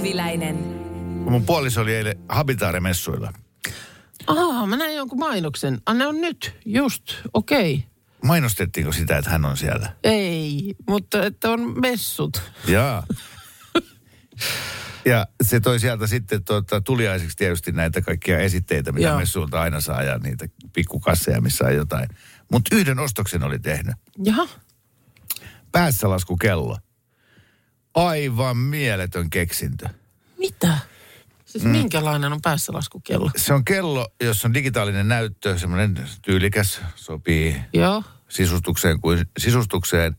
Vehviläinen. Mun puoliso oli eilen Habitaare-messuilla. Aa, mä näin jonkun mainoksen. Ah, ne on nyt, just, okei. Okay. Mainostettiinko sitä, että hän on siellä? Ei, mutta että on messut. Jaa. Ja se toi sieltä sitten tuota, tuliaiseksi tietysti näitä kaikkia esitteitä, mitä Joo. messuilta aina saa, ja niitä pikkukasseja, missä on jotain. Mutta yhden ostoksen oli tehnyt. Jaha, Päässä laskukello. Aivan mieletön keksintö. mitä? Siis mm. minkälainen on päässä laskukello? Se on kello, jossa on digitaalinen näyttö, semmoinen tyylikäs, sopii Joo, sisustukseen kuin sisustukseen.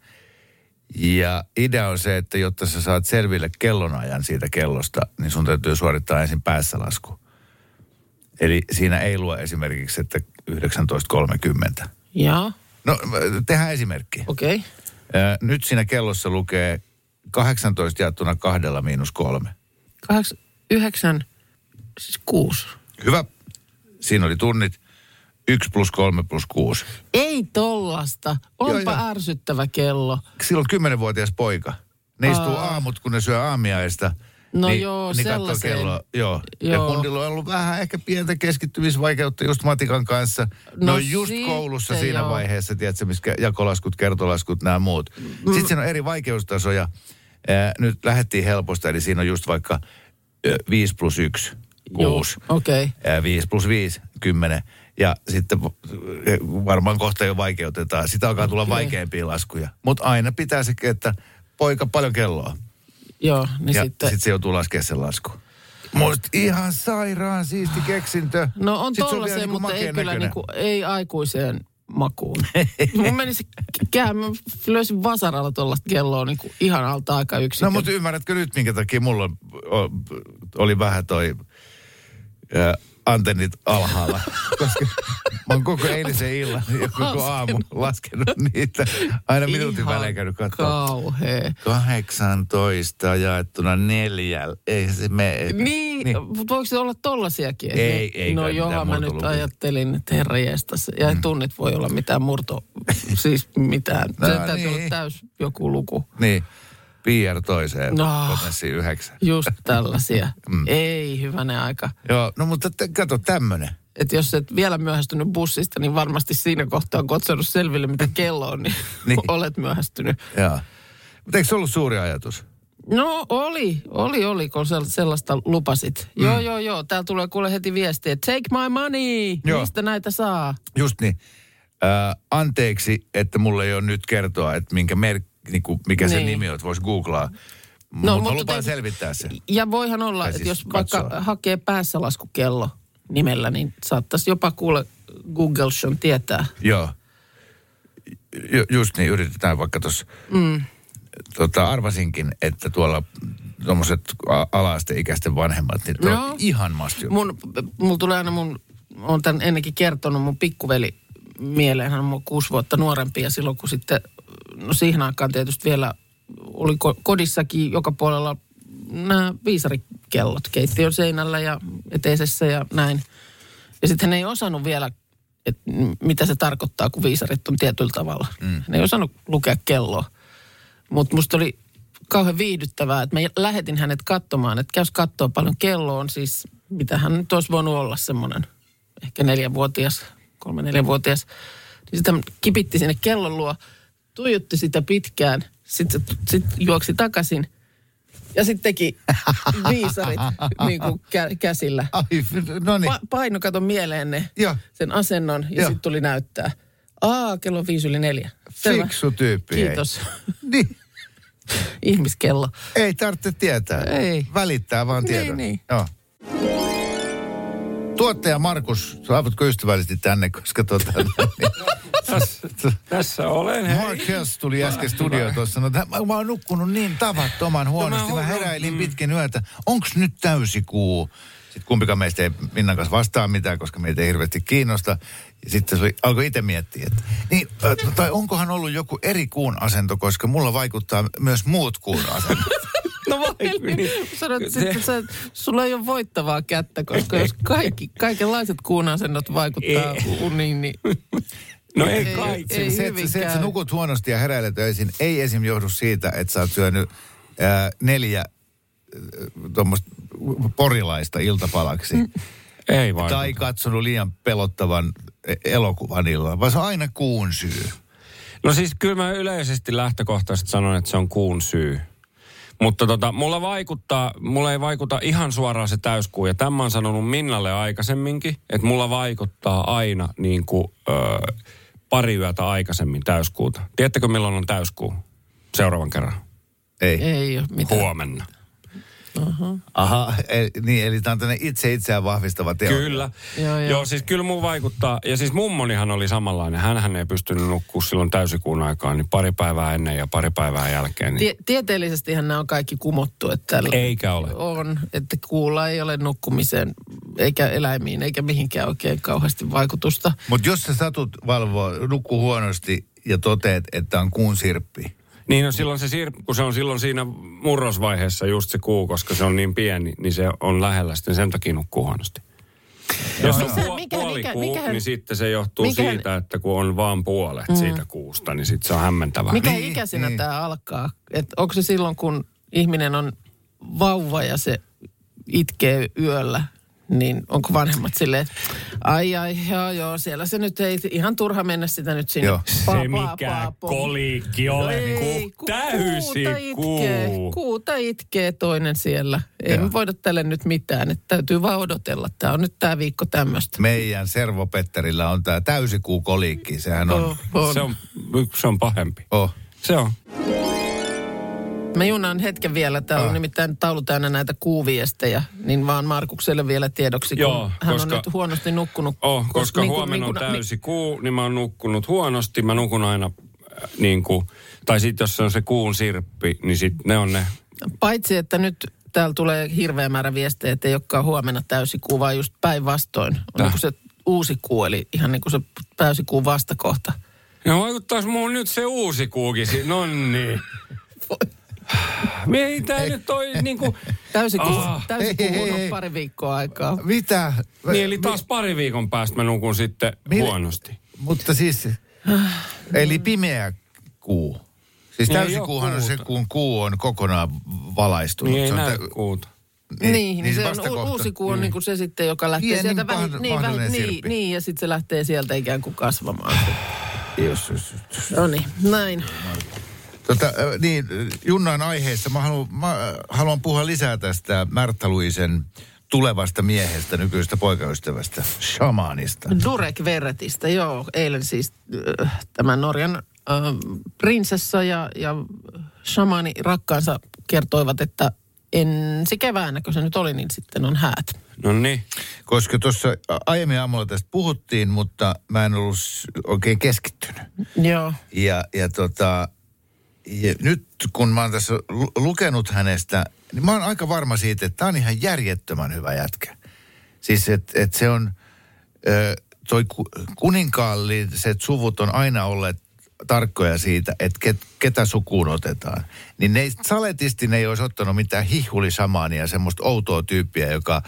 Ja idea on se, että jotta sä saat selville kellonajan siitä kellosta, niin sun täytyy suorittaa ensin päässä lasku. Eli siinä ei lue esimerkiksi, että 19.30. joo, No, tehdään esimerkki. okei. Okay. Nyt siinä kellossa lukee 18 jaettuna kahdella miinus kolme. Yhdeksän, siis kuusi. Hyvä. Siinä oli tunnit. 1 plus 3 plus 6. Ei tollasta. Onpa Joo, joo. ärsyttävä kello. Silloin 10-vuotias poika. Ne istuu Aa. aamut, kun ne syö aamiaista. No niin, joo, niin sellaiseen. kelloa. Joo. Joo. Ja kundilla on ollut vähän ehkä pientä keskittymisvaikeutta just matikan kanssa. No, No no just sitten koulussa siinä joo. vaiheessa, tiedätkö, missä jakolaskut, kertolaskut, nämä muut. Mm. Sitten siinä on eri vaikeustasoja. Ää, nyt lähdettiin helposta, eli siinä on just vaikka ö, 5 plus 1, 6. Okei. Okay. 5 plus 5, 10. Ja sitten varmaan kohta jo vaikeutetaan. Sitä alkaa tulla Okei. vaikeampia laskuja. Mutta aina pitää se, että poika paljon kelloa. Joo, niin ja sitten... sitten sit se joutuu laskemaan sen lasku. Musta ihan sairaan siisti keksintö. No on tollaiseen, niinku mutta ei kyllä niinku, ei aikuiseen makuun. Mun menisi kää, mä löysin vasaralla tuollaista kelloa niinku ihan alta aika yksikön. No mutta ymmärrätkö nyt, minkä takia mulla oli vähän toi ä, antennit alhaalla. Koska mä oon koko eilisen illan ja koko aamu laskenut niitä. Aina minuutin Ihan välein käynyt katsomaan. Kauhea. 18 jaettuna neljällä. Ei se mene. Niin, niin. mutta voiko se olla tollasiakin? Ei, ei No joo, mä nyt ajattelin, että herra jestas. Ja mm. tunnit voi olla mitään murto, siis mitään. No se täytyy niin. olla täys joku luku. Niin. PR toiseen, No. potenssi yhdeksän. Just tällaisia. mm. Ei, hyvänen aika. Joo, no mutta t- kato tämmönen. Että jos et vielä myöhästynyt bussista, niin varmasti siinä kohtaa, kun oot saanut selville, mitä kello on, niin, Niin. olet myöhästynyt. Joo. Mutta eikö se ollut suuri ajatus? No oli, oli, oli, kun sel- sellaista lupasit. Mm. Joo, joo, joo. Täällä tulee kuule heti viesti, että take my money. Joo. Mistä näitä saa? Just niin. Äh, anteeksi, että mulle ei ole nyt kertoa, että minkä mer- niinku, mikä niin. se Niin. nimi on, että voisi googlaa. No, mutta lupaan te- selvittää sen. Ja voihan olla, Tai että siis jos katsoa. vaikka hakee päässä laskukello nimellä, niin saattaisi jopa kuule Google Shon tietää. Joo. Ju- just niin, yritetään vaikka tuossa. Mm. Tota, arvasinkin, että tuolla tuommoiset ala-asteikäisten vanhemmat, niin no. No. ihan masti. Mun, mulla tulee aina mun, on tämän ennenkin kertonut, mun pikkuveli mieleen, hän on kuusi vuotta nuorempi ja silloin kun sitten, no siihen aikaan tietysti vielä oli ko- kodissakin joka puolella nämä viisarikellot keittiön seinällä ja eteisessä ja näin. Ja sitten hän ei osannut vielä, että mitä se tarkoittaa, kun viisarit on tietyllä tavalla. Mm. Hän ei osannut lukea kelloa. Mutta musta oli kauhean viihdyttävää, että mä lähetin hänet katsomaan, että käys katsoa paljon kello on siis, mitä hän nyt olisi voinut olla semmoinen, ehkä neljänvuotias, kolme neljänvuotias. Niin sitä kipitti sinne kellon luo, tuijotti sitä pitkään, sitten sit juoksi takaisin ja sitten teki viisarit niin kuin kä- käsillä. Ai, no niin. Pa- paino kato mieleen ne, Joo. sen asennon ja sitten tuli näyttää. Aa, kello on viisi yli neljä. Selvä. Fiksu tyyppi. Kiitos. Niin. Ihmiskello. Ei tarvitse tietää. Ei. Välittää vaan Niin, tiedon. niin. Joo. Tuottaja Markus, saavutko ystävällisesti tänne, koska tota, tässä, tässä olen. Hei. Mark Hess tuli äsken studioon tuossa, että mä, mä oon nukkunut niin tavattoman huonosti. Mä heräilin pitkin yötä. Onks nyt täysikuu? Sitten kumpikaan meistä ei Minnan kanssa vastaa mitään, koska meitä ei hirveästi kiinnosta. Ja sitten se oli, alkoi itse miettiä, että niin, äh, tai onkohan ollut joku eri kuun asento, koska mulla vaikuttaa myös muut kuun asennot. No vai, niin. Sanoit sitten, sä, sulla ei ole voittavaa kättä, koska jos kaikki, kaikenlaiset kuunasennot vaikuttaa uniin, niin No ei Ei- kaikki. ei se, että, se, että sä nukut huonosti ja heräilet öisin, ei esim. johdu siitä, että sä oot syönyt ää, neljä tuommoista porilaista iltapalaksi. Ei vai. tai katsonut liian pelottavan e- elokuvan illalla, vaan se on aina kuun syy. No siis kyllä mä yleisesti lähtökohtaisesti sanon, että se on kuun syy. Mutta tota, mulla vaikuttaa, mulla ei vaikuta ihan suoraan se täyskuu. Ja tämän mä oon sanonut Minnalle aikaisemminkin, että mulla vaikuttaa aina niin kuin, ö, pari yötä aikaisemmin täyskuuta. Tiedättekö milloin on täyskuu? Seuraavan kerran. Ei. ei ole mitään. Huomenna. Aha, eli, niin, eli tämä on tämmöinen itse itseään vahvistava teoria. Kyllä. Joo, Joo, joo. siis kyllä mun vaikuttaa. Ja siis mummonihan oli samanlainen. Hänhän ei pystynyt nukkua silloin täysikuun aikaan, niin pari päivää ennen ja pari päivää jälkeen. Niin Tie- tieteellisestihän nämä on kaikki kumottu. Että Eikä ole. On, että kuulla ei ole nukkumiseen, eikä eläimiin, eikä mihinkään oikein kauheasti vaikutusta. Mutta jos sä satut valvoa, nukkuu huonosti ja toteet, että on kuun sirppi, Niin no silloin se sir- kun se on silloin siinä murrosvaiheessa just se kuu, koska se on niin pieni, niin se on lähellä sitten sen takia nukkuu huonosti. Jos on Mikä- puo- mikä- puoli mikä- kuu, mikähän- niin sitten se johtuu mikähän- siitä, että kun on vaan puolet mm. siitä kuusta, niin sitten se on hämmentävää. Mikä Niin, ikäisenä niin. tämä alkaa? Et onko se silloin, kun ihminen on vauva ja se itkee yöllä, niin onko vanhemmat silleen, että ai ai, joo joo, siellä se nyt ei ihan turha mennä sitä nyt sinne. Joo. Se mikä kolikki ole, No ei, ku, ku- täysi kuuta itkee, kuu. kuuta itkee toinen siellä. Ei Joo. me voida tälle nyt mitään, että täytyy vaan odotella. Tämä on nyt tämä viikko tämmöistä. meidän Servo Petterillä on tämä täysikuu kolikki. Sehän on, Oh, on. Se on, se on pahempi. oh. Se on. Mä junaan hetken vielä. Täällä on Ah. nimittäin taulu täynnä näitä kuuviestejä. Niin vaan Markukselle vielä tiedoksi, kun Joo, hän koska- on nyt huonosti nukkunut. Oh, Kos- koska niin huomenna on niin kuin- täysi kuu, niin mä oon nukkunut huonosti. Mä nukun aina äh, niin kuin, tai sitten jos se on se kuun sirppi, niin sit ne on ne. Paitsi, että nyt täällä tulee hirveä määrä viestejä, että ei olekaan huomenna täysikuu, vaan just päinvastoin. On niin se uusi kuu, eli ihan niin kuin se täysikuun vastakohta. Ja vaikuttaisi muun nyt se uusi kuukin. No niin. Ei tää nyt toi niinku... Ah. Hei, hei, on hei. pari viikkoa aikaa. Mitä? Niin eli taas pari viikon päästä mä nukun sitten Mille- huonosti. Mutta siis, eli pimeä kuu. Siis Niin täysikuuhan on se, kun kuu on kokonaan valaistunut. Niin ei se on näy tä- kuuta. Niin, niin, niin se, on, vastakohta. u- uusi kuu on niin kuin se sitten, joka lähtee Pienin sieltä pah- niin, vähin, niin, niin, ja sitten se lähtee sieltä ikään kuin kasvamaan. Jos, jos, jos. No niin, näin. Tota, niin, Junnan aiheessa mä haluan, mä haluan puhua lisää tästä Märtä Luisen tulevasta miehestä, nykyisestä poikaystävästä, shamanista. Durek Verretistä, joo. Eilen siis tämän Norjan äh, prinsessa ja, ja shamani rakkaansa kertoivat, että ensi keväänä, kun se nyt oli, niin sitten on häät. No niin. Koska tuossa aiemmin aamulla tästä puhuttiin, mutta mä en ollut oikein keskittynyt. Joo. Ja, ja, tota, ja nyt kun mä oon tässä lu- lukenut hänestä, niin mä oon aika varma siitä, että tää on ihan järjettömän hyvä jätkä. Siis että et se on, ö, toi ku, kuninkaalliset suvut on aina olleet tarkkoja siitä, että ket, ketä sukuun otetaan. Niin ne saletisti ne ei olisi ottanut mitään hihulisamaania, semmoista outoa tyyppiä, joka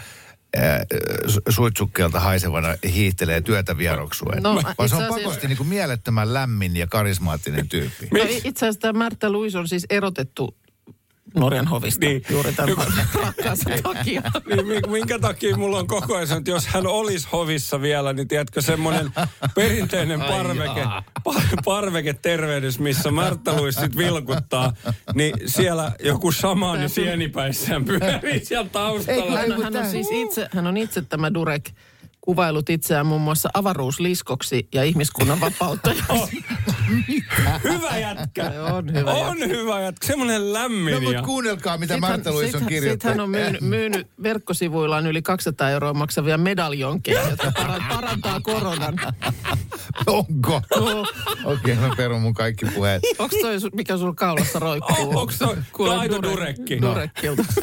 suitsukkeelta haisevana hiihtelee työtä vieroksuen. No, Vaan se on asiassa- pakosti niin kuin mielettömän lämmin ja karismaattinen tyyppi. No, itse asiassa tämä Märtä Luis on siis erotettu Norjan hovista Niin. juuri tämän takia. Niin, mi- minkä takia mulla on koko ajan, että jos hän olisi hovissa vielä, niin tiedätkö, semmoinen perinteinen parveke, pa- parveke tervehdys, missä Märtä Luis sit vilkuttaa, niin siellä joku samaani sienipäissään pyörii siellä taustalla. Hän, hän, on siis itse, hän on itse tämä Durek kuvailut itseään muun muassa avaruusliskoksi ja ihmiskunnan vapauttajaksi. Hyvä jätkä. On hyvä On hyvä jätkä. Semmoinen lämmin No mutta kuunnelkaa, mitä Sitten Martta Luis on sit- kirjoittanut. Sitten hän on myynyt, myynyt verkkosivuillaan yli 200 euroa maksavia medaljonkeja, jotka para- parantaa koronan. Onko? Okei, mä perun mun kaikki puheet. Onko toi, mikä sulla kaulassa roikkuu? Oh, onks toi Kuule, aito Dure- durekki? Durekkilta.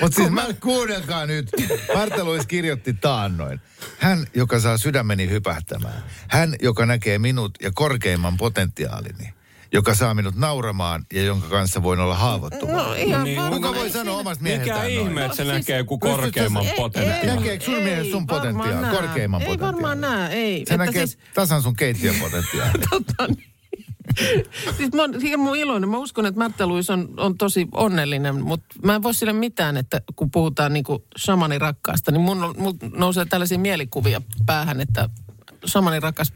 Mutta siis mä, kuunnelkaa nyt. Martta Luis kirjoitti taannoin. Hän, joka saa sydämeni hypähtämään. Hän, joka näkee minut ja korkeimman potentiaalini. Joka saa minut nauramaan ja jonka kanssa voin olla haavoittuva. No ihan Niin, varmaan. Kuka voi sanoa omasta miehestään Mikä noin? ihme, että se No, siis- näkee joku Pystytkö korkeimman sä- potentiaalin? Näkeekö sun mielestä sun varmaan potentiaali, nää. korkeimman Ei potentiaali? varmaan näe, ei. Se Että näkee siis- tasan sun keittiön potentiaali. Totta niin. siis mä oon hirmu iloinen. Mä uskon, että Märtä Luis on, on tosi onnellinen, mutta mä en voi sille mitään, että kun puhutaan niinku shamani rakkaasta, niin mun, mun nousee tällaisia mielikuvia päähän, että shamani rakas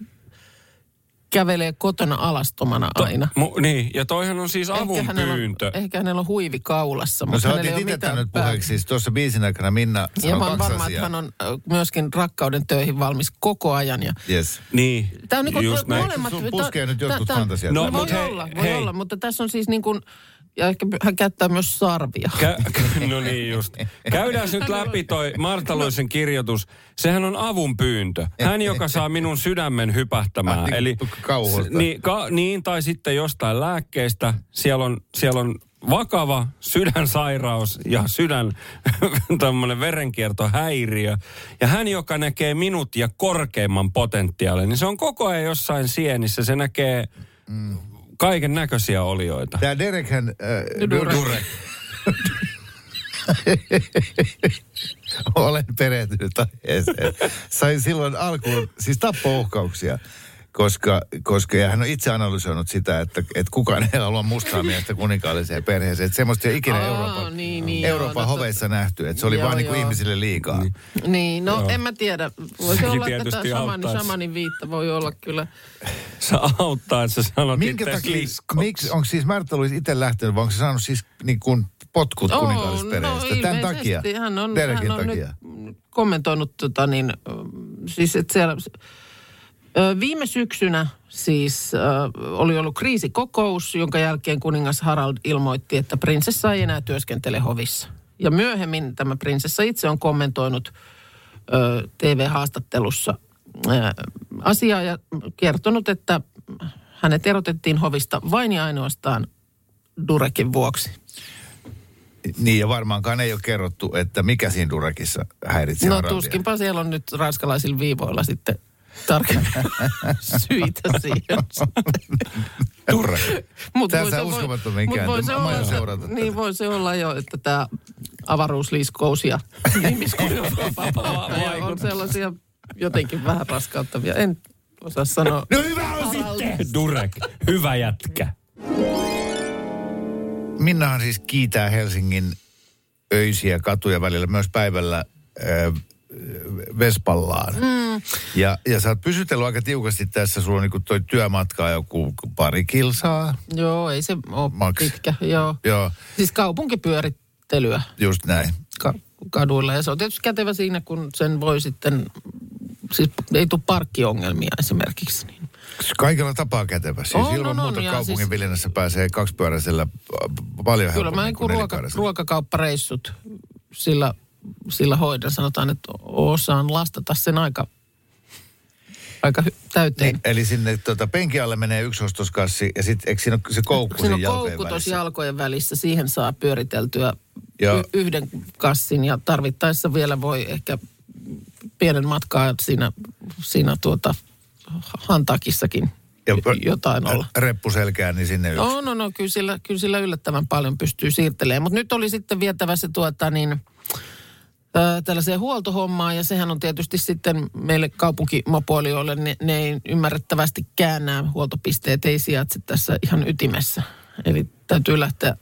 kävelee kotona alastomana aina. Mu, niin, ja toihan on siis avun hänellä pyyntö. On, ehkä hänellä on huivi kaulassa, No mutta sä hänellä ei otit ole itse mitään nyt puheeksi. Siis tuossa biisin aikana Minna Ja mä oon varma, että hän on myöskin rakkauden töihin valmis koko ajan. Ja Yes. Niin, Tämä on niin kuin just näin. molemmat... Sun puskee nyt jotkut fantasiat. No, No, voi hei, olla, voi hei. olla, mutta tässä on siis niin kuin, ja ehkä hän käyttää myös sarvia. Kä- no niin just. Käydään nyt läpi toi Marta Luisen kirjoitus. Sehän on avun pyyntö. Hän, joka saa minun sydämen hypähtämään. Niin, Eli, niin, ka, niin, tai sitten jostain lääkkeestä. Siellä on, siellä on vakava sydänsairaus ja sydän tämmöinen verenkiertohäiriö. Ja hän, joka näkee minut ja korkeimman potentiaalin, niin se on koko ajan jossain sienissä. Se näkee kaiken näköisiä olioita. Tämä Derekhän... Äh, Durek. Durek. Olen perehtynyt aiheeseen. Sain silloin alkuun, siis tappouhkauksia, koska, koska ja hän on itse analysoinut sitä, että, että kukaan ei halua mustaa miestä kuninkaalliseen perheeseen. Että semmoista ei ikinä Aa, Euroopan, niin, niin, Euroopan joo, no hoveissa nähty. Että se oli Joo, vaan niin kuin joo. ihmisille liikaa. Niin. Niin, no en mä tiedä. Voisi Sekin olla, että tämä shamani, auttaisi. shamanin viitta voi olla kyllä. Se auttaa, että sä sanot Minkä itse takia, miksi, onko siis Märtä Luis itse lähtenyt, vai onko se saanut siis niin kuin potkut Oo, kuninkaallisperheestä? Tämän ilmeisesti. takia? Hän on, hän on takia? nyt kommentoinut tota niin, siis että siellä, viime syksynä siis oli ollut kriisikokous, jonka jälkeen kuningas Harald ilmoitti, että prinsessa ei enää työskentele hovissa. Ja myöhemmin tämä prinsessa itse on kommentoinut TV-haastattelussa asiaa ja kertonut, että hänet erotettiin hovista vain ja ainoastaan Durekin vuoksi. Niin, ja varmaankaan ei ole kerrottu, että mikä siinä Durakissa häiritsi No Haraldia. tuskinpa siellä on nyt ranskalaisilla viivoilla sitten tarkemmin syitä siihen. Durak. Mut Tässä voi se- on voi- uskomaton mut mikään. voi se Mä olla, seurata tätä. Niin voi se olla jo, että tämä avaruusliiskous ja ihmiskunnan on sellaisia jotenkin vähän raskauttavia. En osaa sanoa. No hyvä on sitten! Durek, hyvä jätkä. Minnahan siis kiitää Helsingin öisiä katuja välillä myös päivällä Vespallaan. Mm. Ja, ja sä oot pysytellyt aika tiukasti tässä. Sulla on niinku toi työmatka joku pari kilsaa. Joo, ei se ole Max. pitkä. Joo. Joo, Siis kaupunkipyörittelyä just näin. ka- kaduilla. Ja se on tietysti kätevä siinä, kun sen voi sitten, siis ei tule parkkiongelmia esimerkiksi. Niin. Kaikella tapaa kätevä. Siis On, ilman on, muuta on, ja kaupungin siis- viljennässä pääsee kaksipyöräisellä paljon Kyllä mä helpommin niin kuin ruoka, ruokakauppareissut sillä, sillä hoidan. Sanotaan, että osaan lastata sen aika, aika täyteen. Niin, eli sinne tota, penkin alle menee yksi ostoskassi ja sitten eikö siinä ole se koukku Siinä on jalkojen koukku tuossa jalkojen välissä. Siihen saa pyöriteltyä Joo. y- yhden kassin ja tarvittaessa vielä voi ehkä pienen matkaa siinä, siinä tuota hantakissakin Ja- jotain olla. Reppuselkään, niin sinne yksi. No, no, no, kyllä sillä, kyllä sillä yllättävän paljon pystyy siirtelemään. Mutta nyt oli sitten vietävä se tuota niin, tällaiseen huoltohommaan ja sehän on tietysti sitten meille kaupunkimopoilijoille, ne, ne ei ymmärrettävästi käännää huoltopisteet, ei sijaitse tässä ihan ytimessä. Eli täytyy lähteä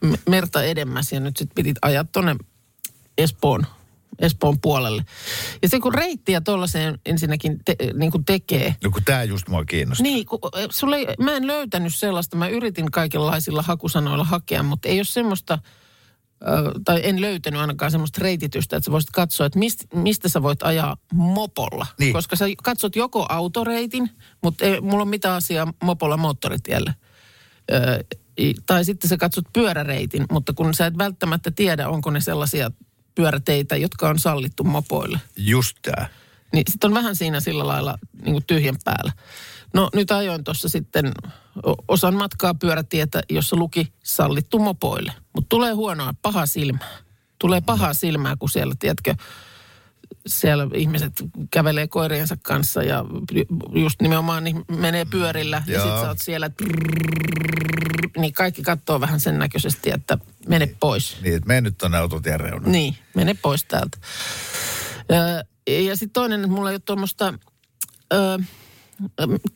me- merta edemmäs ja nyt sitten piti ajaa tuonne Espoon, Espoon puolelle. Ja se kun reittiä tuollaiseen ensinnäkin te, niin kuin tekee, No kun tää just mua kiinnostaa. niin, kun, sulle mä en löytänyt sellaista. Mä yritin kaikenlaisilla hakusanoilla hakea, mutta ei ole semmoista tai en löytänyt ainakaan semmoista reititystä, että sä voisit katsoa, että mist, mistä sä voit ajaa mopolla. Niin. Koska sä katsot joko autoreitin, mutta ei mulla ole mitään asiaa mopolla moottoritielle. Ö, tai sitten sä katsot pyöräreitin, mutta kun sä et välttämättä tiedä, onko ne sellaisia pyöräteitä, jotka on sallittu mopoille. Just tää. Niin sitten on vähän siinä sillä lailla niin tyhjän päällä. No nyt ajoin tuossa sitten osan matkaa pyörätietä, jossa luki sallittu mopoille. Mutta tulee huonoa, paha silmää. Tulee pahaa silmää, kun siellä, tiedätkö, siellä ihmiset kävelee koiriensa kanssa ja ju- just nimenomaan niin menee pyörillä. Ja Joo. sit sä oot siellä, niin kaikki katsoo vähän sen näköisesti, että mene pois. Niin, että mene nyt tonne autotien reunaan. Niin, mene pois täältä. Ö, ja sitten toinen, että mulla ei ole tuommoista ö,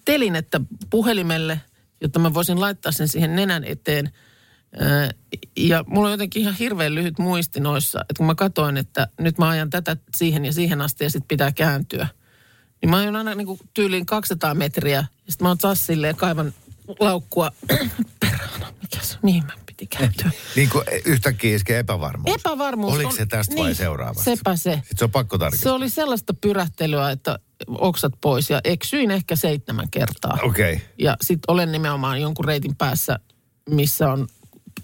telinettä puhelimelle, jotta mä voisin laittaa sen siihen nenän eteen. Ja mulla on jotenkin ihan hirveän lyhyt muisti noissa, että kun mä katsoin, että nyt mä ajan tätä siihen ja siihen asti ja sitten pitää kääntyä. Niin mä ajan aina niin kuin tyyliin 200 metriä ja sitten mä oon taas silleen kaivan laukkua. Perhana, mikä se, mihin mä kääntyä? Niin kuin yhtäkkiä iskee epävarmuus. Epävarmuus. Oliko on- se tästä vai niin, seuraavasta? Sepä se. Sitten se on pakko Se tarkistaa. oli sellaista pyrähtelyä, että oksat pois ja eksyin ehkä seitsemän kertaa. Okei. Okay. Ja sitten olen nimenomaan jonkun reitin päässä, missä on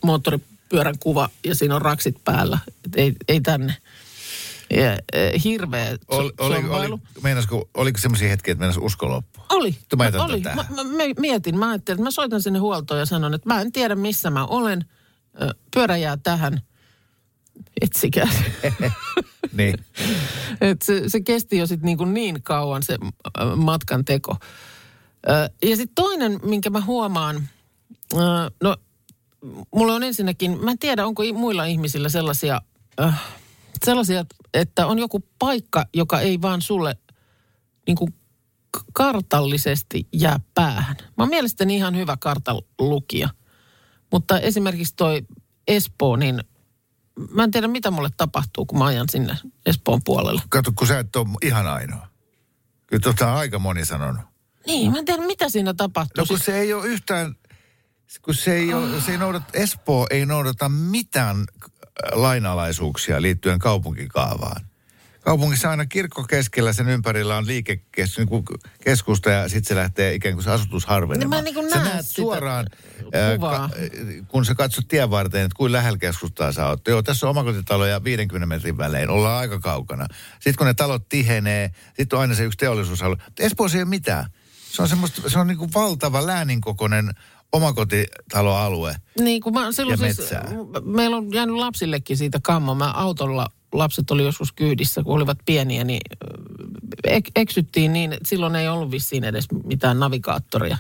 moottoripyörän kuva ja siinä on raksit päällä. Et ei, ei tänne. Ja, eh, hirveä Oli, oli, sommailu. oli, meinasko, oliko semmoisia hetkiä, että meinas usko loppua? Oli. Mä jätän oli. Mä, mä, mä mietin, mä ajattelin, että mä soitan sinne huoltoon ja sanon, että mä en tiedä missä mä olen. Pyörä jää tähän. Etsikää. Niin. Et se, se kesti jo sitten niin, kuin niin kauan se matkan teko. Ja sitten toinen, minkä mä huomaan, no mulla on ensinnäkin, mä en tiedä onko muilla ihmisillä sellaisia, äh, sellaisia, että on joku paikka, joka ei vaan sulle niin kuin kartallisesti jää päähän. Mä oon mielestäni ihan hyvä kartalukija. Mutta esimerkiksi toi Espoo, niin mä en tiedä mitä mulle tapahtuu, kun mä ajan sinne Espoon puolelle. Kato, kun sä et ole ihan ainoa. Kyllä tota on aika moni sanonut. Niin, mä en tiedä mitä siinä tapahtuu. No kun Siis- se ei ole yhtään, kun se ei, ole, se ei noudata, Espoo ei noudata mitään lainalaisuuksia liittyen kaupunkikaavaan. Kaupungissa aina kirkko keskellä, sen ympärillä on liikekeskusta niin kuin keskusta ja sitten se lähtee ikään kuin se asutus harvenemaan. No mä niin kuin sä näet suoraan, kuvaa. kun sä katsot tien varteen, että kuinka lähellä keskustaa sä oot. Joo, tässä on omakotitaloja 50 metrin välein, ollaan aika kaukana. Sitten kun ne talot tihenee, sitten on aina se yksi teollisuusalue. Espoossa ei ole mitään. Se on, semmoista, se on niin kuin valtava läänin kokoinen omakotitaloalue. Niin, kun mä, silloin Ja siis, metsää. meillä on jäänyt lapsillekin siitä kammo. Mä autolla, lapset oli joskus kyydissä, kun olivat pieniä, niin ek, eksyttiin niin, että silloin ei ollut vissiin edes mitään navigaattoria.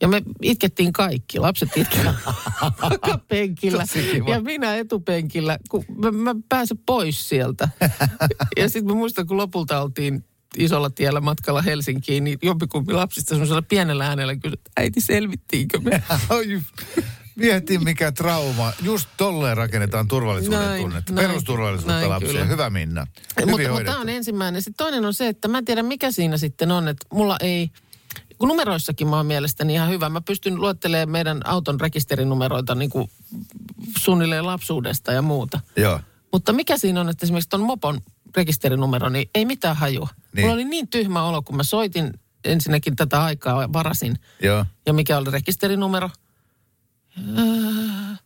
Ja me itkettiin kaikki. Lapset itkivät takapenkillä ja minä etupenkillä, kun mä, mä pääsen pois sieltä. ja sitten mä muistan, kun lopulta oltiin isolla tiellä matkalla Helsinkiin, niin jompikumpi lapsista semmoisella pienellä äänellä kysyi, että äiti selvittiinkö me? Oi, Mieti mikä trauma. Just tolleen rakennetaan turvallisuuden Näin, tunnetta. näin, Perusturvallisuutta näin lapsille. kyllä. Hyvä Minna. Hyvin mutta, mutta tämä on ensimmäinen. Sitten toinen on se, että mä en tiedä mikä siinä sitten on, että mulla ei, kun numeroissakin mä oon mielestäni ihan hyvä. Mä pystyn luettelemaan meidän auton rekisterinumeroita niin kuin suunnilleen lapsuudesta ja muuta. Joo. Mutta mikä siinä on, että esimerkiksi ton mopon rekisterinumero, niin ei mitään hajua. Niin. Mulla oli niin tyhmä olo, kun mä soitin ensinnäkin tätä aikaa, varasin. Joo. Ja mikä oli rekisterinumero? Äh,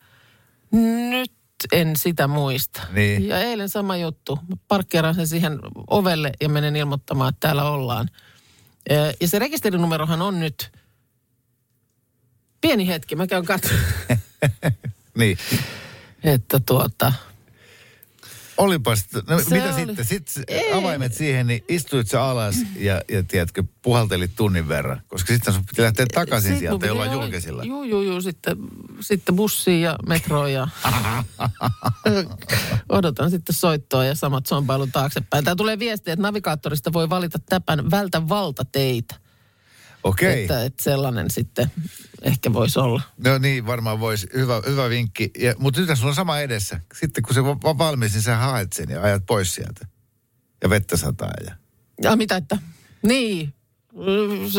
nyt en sitä muista. Niin. Ja eilen sama juttu. Mä parkkeeraan sen siihen ovelle ja menen ilmoittamaan, että täällä ollaan. Äh, Ja se rekisterinumerohan on nyt... Pieni hetki, mä käyn katsomaan, Niin. että tuota... Olipas, no Se mitä oli- sitten? Sitten Ei. avaimet siihen, niin istuit sä alas ja, ja tiedätkö, puhaltelit tunnin verran. Koska sitten sun piti lähteä takaisin Sit sieltä mun piti jollain olla- julkisilla. Juu, juu, juu. Sitten, sitten bussiin ja metroon ja odotan sitten soittoa ja samat sompailun taaksepäin. Tää tulee viesti, että navigaattorista voi valita täpän vältä valtateitä. Okei. Että, että sellainen sitten ehkä voisi olla. No niin, varmaan voisi. Hyvä, hyvä vinkki. Ja, mutta nyt sulla on sama edessä. Sitten kun se on va- valmis, niin sä haet sen ja ajat pois sieltä. Ja vettä sataa. Ja, Ja mitä, että niin.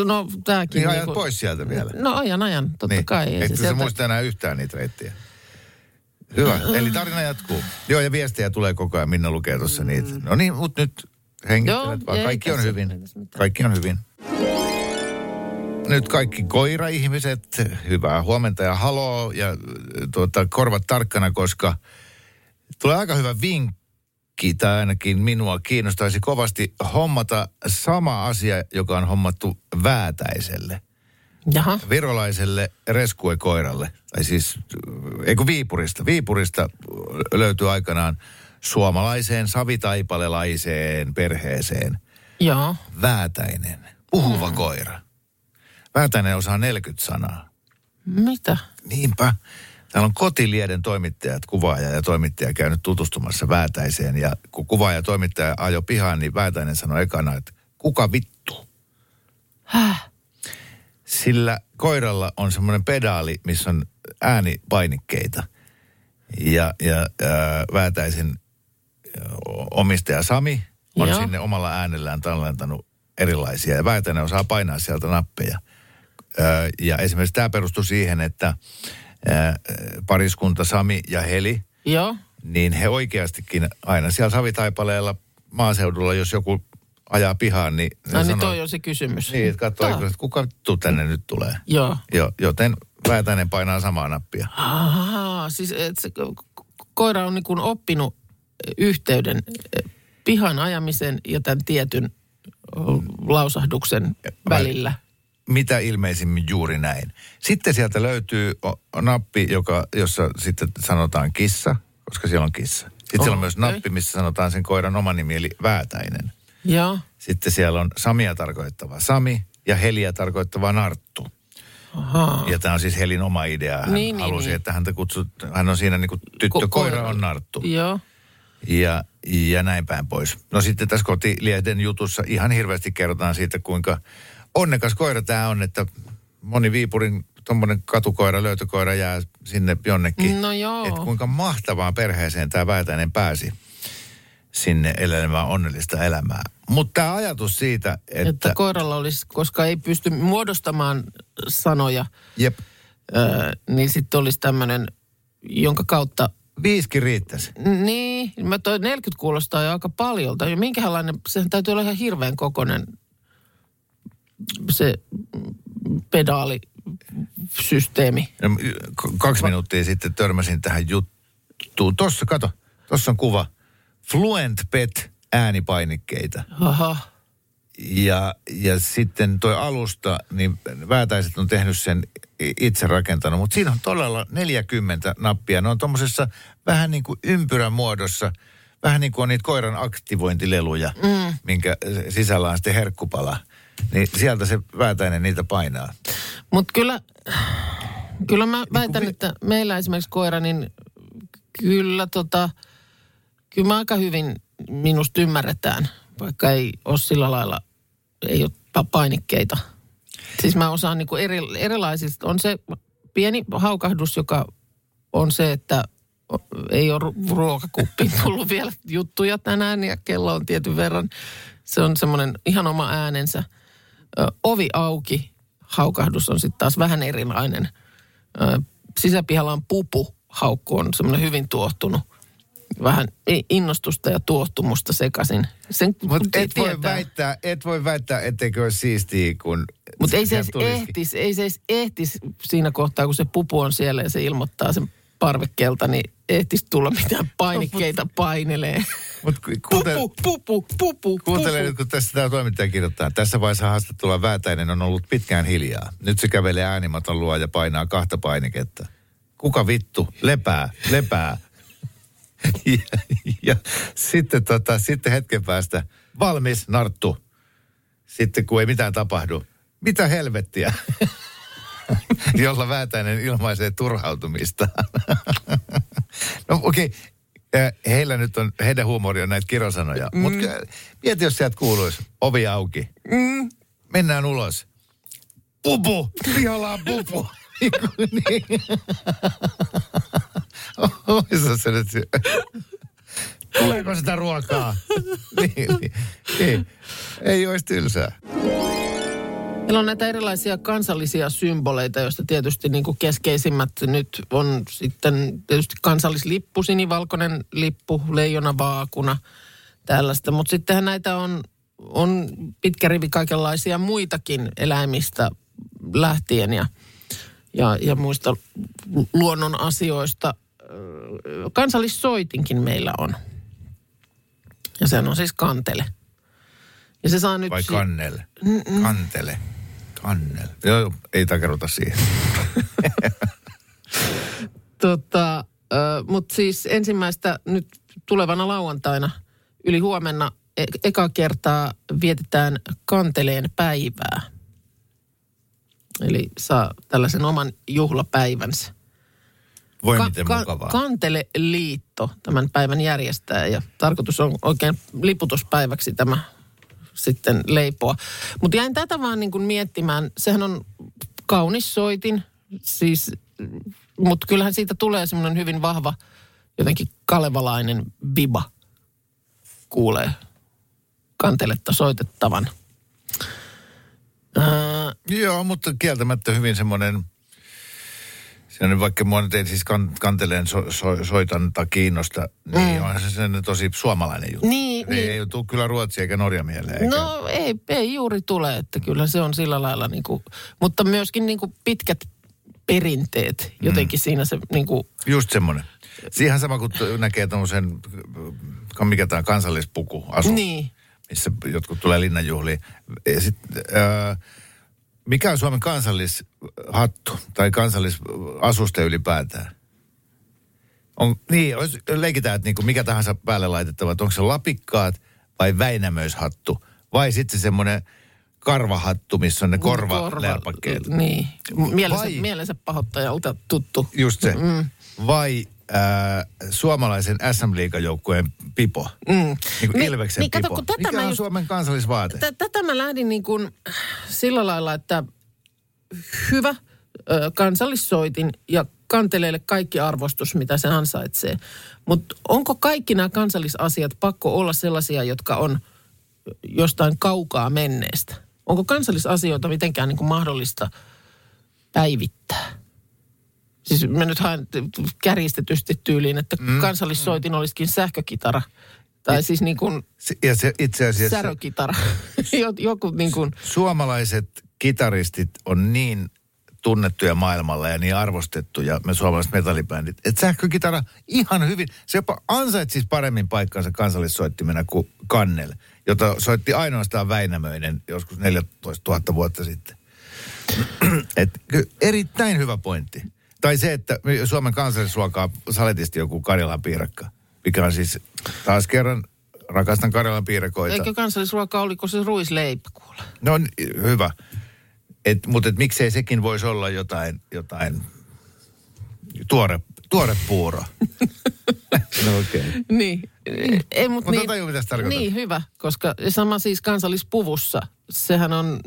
No tääkin. niin ajat niinku- pois sieltä vielä. No ajan, ajan, totta niin. kai. Että sä sieltä- muista enää yhtään niitä reittejä. Hyvä. Eli tarina jatkuu. Joo, ja viestejä tulee koko ajan. Minna lukee tuossa niitä. No niin, mutta nyt hengittelet Joo, vaan. Kaikki on tässä hyvin. ole mitään. Kaikki on hyvin. Nyt kaikki koira-ihmiset, hyvää huomenta ja haloo ja tuota, korvat tarkkana, koska tulee aika hyvä vinkki, tai ainakin minua kiinnostaisi kovasti hommata sama asia, joka on hommattu väätäiselle Jaha. virolaiselle reskuekoiralle, tai siis, eikö Viipurista, Viipurista löytyy aikanaan suomalaiseen savitaipalelaiseen perheeseen Joo. Väätäinen, puhuva mm. koira. Väätäinen osaa 40 sanaa. Mitä? Niinpä. Täällä on Kotilieden toimittajat, kuvaaja ja toimittaja käynyt tutustumassa Väätäiseen. Ja kun kuvaaja ja toimittaja ajo pihaan, niin Väätäinen sanoi ekana, että kuka vittu? Häh? sillä koiralla on semmoinen pedaali, missä on äänipainikkeita. Ja, ja ää, Väätäisen ää, omistaja Sami on Joo. sinne omalla äänellään tallentanut erilaisia. Ja Väätäinen osaa painaa sieltä nappeja. Ja esimerkiksi tämä perustuu siihen, että pariskunta Sami ja Heli, Joo. niin he oikeastikin aina siellä savitaipaleella maaseudulla, jos joku ajaa pihaan, niin No niin sanoo- toi on se kysymys. niin, että katsoo, että kuka vittu tänne nyt tulee. Joo. Jo, joten Väätäinen painaa samaa nappia. Ahaa, siis et se ko- ko- koira on niin kuin oppinut yhteyden eh, pihan ajamisen ja tämän tietyn lausahduksen välillä. Mitä ilmeisimmin juuri näin. Sitten sieltä löytyy nappi, joka, jossa sitten sanotaan kissa, koska siellä on kissa. Sitten siellä on Oh, myös okei. nappi, missä sanotaan sen koiran oma nimi, eli Väätäinen. Joo. Sitten siellä on Samia tarkoittava Sami ja Heliä tarkoittava Narttu. Ahaa. Ja tämä on siis Helin oma idea. Hän Niin, niin, halusi, niin. että häntä kutsut, hän on siinä niin kuin tyttö, Ko- koira koira. on Narttu. Joo. ja, ja näin päin pois. No sitten tässä kotilieden jutussa ihan hirveästi kerrotaan siitä, kuinka onnekas koira tämä on, että moni Viipurin tuommoinen katukoira, löytökoira jää sinne jonnekin. No joo. Että kuinka mahtavaan perheeseen tämä Väätäinen pääsi sinne elämään onnellista elämää. Mutta tämä ajatus siitä, että... Että koiralla olisi, koska ei pysty muodostamaan sanoja, jep, öö, niin sitten olisi tämmöinen, jonka kautta viisikin riittäisi. Niin, mä toi 40 kuulostaa jo aika paljolta. Minkälainen, sehän täytyy olla ihan hirveän kokoinen se pedaalisysteemi. No, Kaksi minuuttia sitten törmäsin tähän juttuun. Tossa, kato, tossa on kuva. Fluent Pet äänipainikkeita. Aha. Ja, ja sitten tuo alusta, niin Väätäiset on tehnyt sen itse rakentanut, mutta siinä on todella 40 nappia. Ne on tuommoisessa vähän niin kuin ympyrän muodossa, vähän niin kuin on niitä koiran aktivointileluja, mm. minkä sisällä on sitten herkkupala. Niin sieltä se Väätäinen niitä painaa. Mutta kyllä, kyllä mä väitän, vi- että meillä esimerkiksi koira, niin kyllä tota, kyllä mä aika hyvin minusta ymmärretään, vaikka ei ole sillä lailla, ei ole pa- painikkeita. Siis mä osaan niinku eri, erilaisista, on se pieni haukahdus, joka on se, että ei ole ru- ruokakuppiin tullut vielä juttuja tänään ja kello on tietyn verran. Se on semmoinen ihan oma äänensä. Ovi auki, haukahdus on sitten taas vähän erilainen. Sisäpihalla on pupu, haukku on semmoinen hyvin tuohtunut. Vähän innostusta ja tuohtumusta sekaisin. Sen Mutta et voi, tietää. väittää, et voi väittää, etteikö ole siistiä, kun... Mutta ei se edes ehtis, ei se edes ehtis siinä kohtaa, kun se pupu on siellä ja se ilmoittaa sen parvekkeelta, niin ehtis tulla mitään painikkeita painelee. Mut ku- kuunte- Pupu, pupu, pupu, Kuuntele nyt, kun tässä tämä toimittaja kirjoittaa. Tässä vaiheessa haastattelua Väätäinen on ollut pitkään hiljaa. Nyt se kävelee äänimaton luo ja painaa kahta painiketta. Kuka vittu? Lepää, lepää. ja, ja sitten, tota, sitten hetken päästä valmis, narttu. Sitten kun ei mitään tapahdu. Mitä helvettiä? Jolla Väätäinen ilmaisee turhautumista. no okei, okay. heillä nyt on, heidän huumori on näitä kirosanoja. Mm. Mutta mieti, jos sieltä kuuluisi ovi auki. Mm. Mennään ulos. Pupu! Pihalla on pupu! niin. Oisa se nyt Tuleeko sitä ruokaa? niin, niin, niin. Ei olisi tylsää. Meillä on näitä erilaisia kansallisia symboleita, joista tietysti niin kuin keskeisimmät nyt on sitten tietysti kansallislippu, sinivalkoinen lippu, leijona vaakuna, tällaista. Mutta sittenhän näitä on, on pitkä rivi kaikenlaisia muitakin eläimistä lähtien ja, ja, ja muista lu- luonnon asioista. Ö, Kansallissoitinkin meillä on. Ja sehän on siis kantele. Ja se saa nyt... Vai kannelle? Kantele. Kannel. Joo, ei takerrota siihen. Tota, Mutta siis ensimmäistä nyt tulevana lauantaina yli huomenna e- eka kertaa vietetään kanteleen päivää. Eli saa tällaisen oman juhlapäivänsä. Voi Ka- miten ka- mukavaa. Kanteleliitto tämän päivän järjestää ja tarkoitus on oikein liputuspäiväksi tämä sitten leipoa. Mutta jäin tätä vaan niin kuin miettimään. Sehän on kaunis soitin, siis, mutta kyllähän siitä tulee semmoinen hyvin vahva jotenkin kalevalainen biba. Kuulee kanteletta soitettavan. Ää, Joo, mutta kieltämättä hyvin semmoinen, Sellainen, vaikka mua nyt ei siis kan, kanteleen so, so, soitanta kiinnosta, niin mm. onhan se sen tosi suomalainen juttu. Niin, ei, niin. ei tule kyllä Ruotsia eikä Norja mieleen. Eikä. No ei, ei juuri tule, että kyllä se on sillä lailla niin kuin, mutta myöskin niin kuin pitkät perinteet jotenkin mm. siinä se niin kuin, Just semmoinen. Siihen sama kuin näkee tuommoisen, mikä tämä kansallispuku asu, niin. missä jotkut tulee linnanjuhliin. Ja sit, ää, mikä on Suomen kansallishattu tai kansallisasuste ylipäätään? On, niin, leikitään, että niinku mikä tahansa päälle laitettava, että onko se lapikkaat vai Väinämöishattu vai sitten semmoinen karvahattu, missä on ne korvalärpakkeet. Niin, mielensä, Vai- mielensä pahoittajalta tuttu. Just se. Mm. Vai ää, suomalaisen SM-liigajoukkueen pipo. Mm. Niin kuin Ilveksen niin kato, pipo. tätä Mikä mä on just- Suomen kansallisvaate? Tä- Tätä mä lähdin niin kuin sillä lailla, että hyvä ö, kansallissoitin ja kanteleelle kaikki arvostus, mitä se ansaitsee. Mutta onko kaikki nämä kansallisasiat pakko olla sellaisia, jotka on jostain kaukaa menneestä? Onko kansallisasioita mitenkään niin kuin mahdollista päivittää? Siis mä nyt haen kärjistetysti tyyliin, että mm. kansallissoitin olisikin sähkökitara. Tai siis niin kuin Ja se itse asiassa särökitara. Jo- Joku niin kuin, suomalaiset kitaristit on niin tunnettuja maailmalla ja niin arvostettuja, me suomalaiset metallibändit, että sähkökitara ihan hyvin, se jopa ansaitsisi paremmin paikkansa kansallissoittimena kuin Kannel, jota soitti ainoastaan Väinämöinen joskus 14 000 vuotta sitten. Et, erittäin hyvä pointti. Tai se, että me- Suomen kansallisruokaa saletisti joku Karjalan piirakka, mikä on siis taas kerran, rakastan Karjalan piirakoita. eikö kansallisruoka, oliko se ruisleipä kuule? No hyvä. Et, mutta et miksei sekin voisi olla jotain, jotain tuore, tuore puuro. no okei. Okay. Niin. Ei, mut Mutta niin, tajuu, mitä se tarkoittaa. Niin, hyvä, koska sama siis kansallispuvussa, sehän on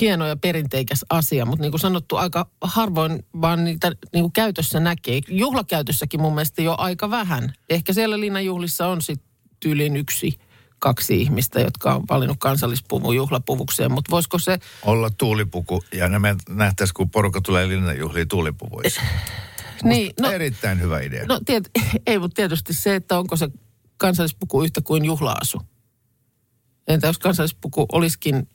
hieno ja perinteikäs asia, mutta niin kuin sanottu, aika harvoin vaan niitä niin kuin käytössä näkee. Juhlakäytössäkin mun mielestä jo aika vähän. Ehkä siellä linnanjuhlissa on sitten tyyliin yksi, kaksi ihmistä, jotka on valinnut kansallispuvun juhlapuvukseen, mutta voisiko se Olla tuulipuku ja me nähtäisi, kun porukka tulee linnanjuhliin tuulipuvuissa. Niin, No, no, Erittäin hyvä idea. no tiet, ei, mutta tietysti se, että onko se kansallispuku yhtä kuin juhlaasu. Entä jos kansallispuku olisikin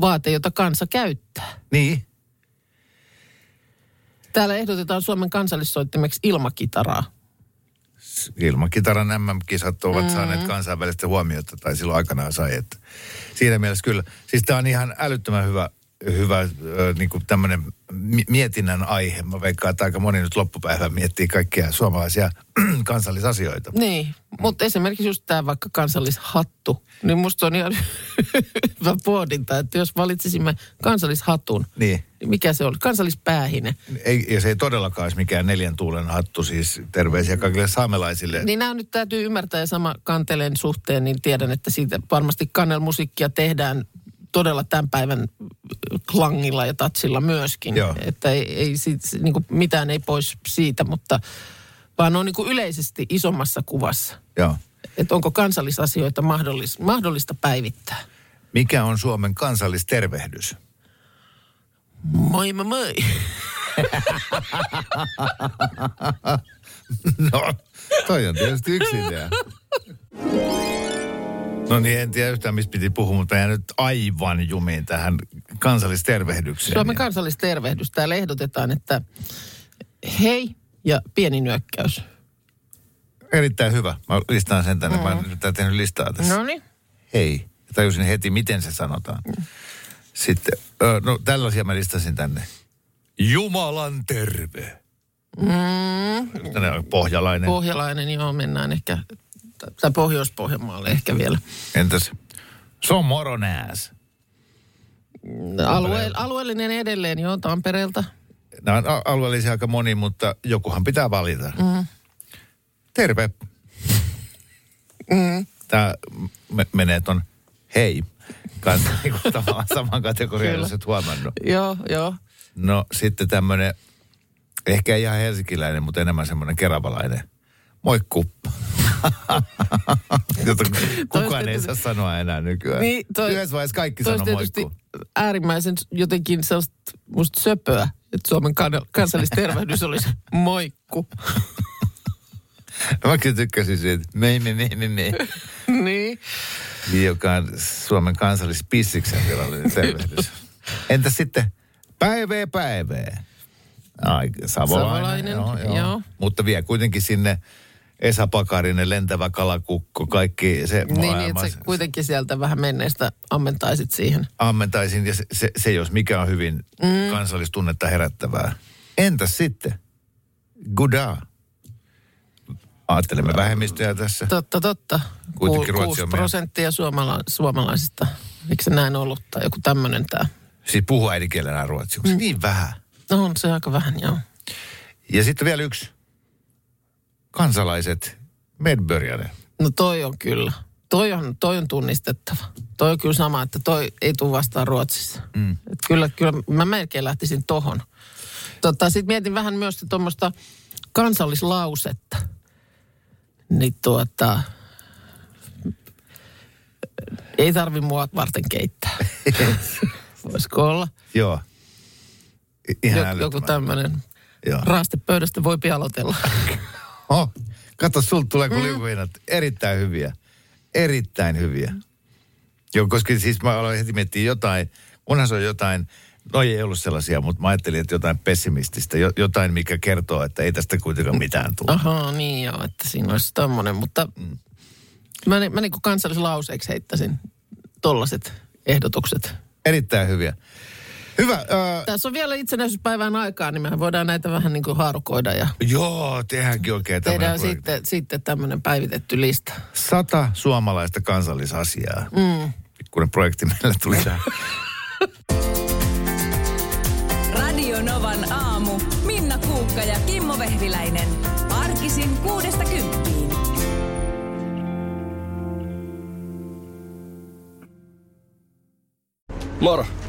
vaate, jota kansa käyttää? Niin. Täällä ehdotetaan Suomen kansallissoittimeksi ilmakitaraa. Ilmakitaran MM-kisat ovat mm. saaneet kansainvälistä huomiota, tai silloin aikanaan sai. Että siinä mielessä kyllä. Siis tämä on ihan älyttömän hyvä, hyvä niin kuin tämmöinen mi- mietinnän aihe. Mä veikkaan, että aika moni nyt loppupäivän miettii kaikkia suomalaisia kansallisasioita. Niin, mutta esimerkiksi just tämä vaikka kansallishattu, niin musta on ihan hyvä pohdinta, että jos valitsisimme kansallishatun, Niin. niin mikä se oli? Kansallispäähine. Ei, ja se ei todellakaan olisi mikään neljän tuulen hattu, siis terveisiä kaikille saamelaisille. Niin nämä nyt täytyy ymmärtää ja sama kanteleen suhteen, niin tiedän, että siitä varmasti kannelmusiikkia tehdään todella tämän päivän klangilla ja tatsilla myöskin. Joo. Että ei, ei siitä, niin kuin mitään ei pois siitä, mutta vaan on niin kuin yleisesti isommassa kuvassa. Joo. Että onko kansallisasioita mahdollis, mahdollista päivittää? Mikä on Suomen kansallistervehdys? Moi moi moi. No, toi on tietysti yksi idea. No niin, en tiedä yhtään, mistä piti puhua, mutta jää nyt aivan jumiin tähän kansallistervehdykseen. Suomen kansallistervehdys. Täällä ehdotetaan, että hei ja pieni nyökkäys. Erittäin hyvä. Mä listaan sen tänne. Mä oon nyt tehnyt listaa tässä. No niin. Hei. Ja tajusin heti, miten se sanotaan. Sitten, ö, no tällaisia mä listasin tänne. Jumalan terve. Mm. Tänne on pohjalainen. Pohjalainen, joo, mennään ehkä, tai Pohjois-Pohjanmaalle ehkä vielä. Entäs? Se on moronääs. Alue, alueellinen edelleen, joo, Tampereelta. Nämä on a- alueellisia aika moni, mutta jokuhan pitää valita. Mm. Terve. Mm. Tämä me- menee ton hei kanssa niinku tavallaan saman kategorian, jos et huomannut. Joo, joo. No sitten tämmöinen, ehkä ei ihan helsinkiläinen, mutta enemmän semmoinen keravalainen. Moikku. Jota kukaan ei saa sanoa enää nykyään. Niin, toi- Yhdessä vaiheessa kaikki sanoo olisi tietysti moikku. äärimmäisen jotenkin sellaista musta söpöä, että Suomen kan- kansallistervehdys olisi moikku. No, Mä kyllä tykkäsin siitä, mei, mei, mei, mei, mei. niin. joka on Suomen kansallispissiksen virallinen tervehdys. Entä sitten päivää päivää? Ai, savolainen. Savolainen, joo. Mutta vie kuitenkin sinne Esa Pakarinen, lentävä kalakukko, kaikki se Niin, niin, että sä kuitenkin sieltä vähän menneestä ammentaisit siihen. ammentaisin ja se, se, se jos mikä on hyvin mm. kansallistunnetta herättävää. Entäs sitten? Guda. Ajattelemme vähemmistöjä tässä. Totta, totta. Kuitenkin Ku- Ruotsi kuusi on meidän- prosenttia suomala- suomalaisista. Eikö se näin ollut? Tai joku tämmöinen tämä. Siis puhua äidinkielenä ruotsia. Se niin vähän? No on se aika vähän, joo. Ja sitten vielä yksi. Kansalaiset Medbörjane. No toi on kyllä. Toi on, toi on tunnistettava. Toi on kyllä sama, että toi ei tule vastaan Ruotsissa. Mm. Et kyllä, kyllä mä melkein lähtisin tohon. Tota, Sitten mietin vähän myös tuommoista kansallislausetta. Niin tuota, ei tarvi mua varten keittää. Voisiko olla? Joo. Ihan Joku, joku tämmöinen raastepöydästä voi aloitella. Oh, kato, sulta tulee kuin liukuhinnat. Erittäin hyviä. Erittäin hyviä. Joo, koska siis mä aloin heti miettiä jotain, onhan se on jotain, no ei ollut sellaisia, mutta mä ajattelin, että jotain pessimististä, jo, jotain, mikä kertoo, että ei tästä kuitenkaan mitään tule. Ahaa, niin joo, että siinä olisi tommonen, mutta mä, ni- mä niin kuin kansallislauseeksi heittäisin tollaset ehdotukset. Erittäin hyviä. Hyvä. Äh, Tässä on vielä itsenäisyyspäivän aikaa, niin mehän voidaan näitä vähän niin kuin haarukoida ja joo, tehdäänkin oikein tämmöinen tehdään projekti. sitten, sitten tämmöinen päivitetty lista. Sata suomalaista kansallisasiaa. Mm. Pikkuinen projekti meille tuli tähän. Radio Novan aamu. Minna Kuukka ja Kimmo Vehviläinen. Arkisin kuudesta kymppiin. Moro,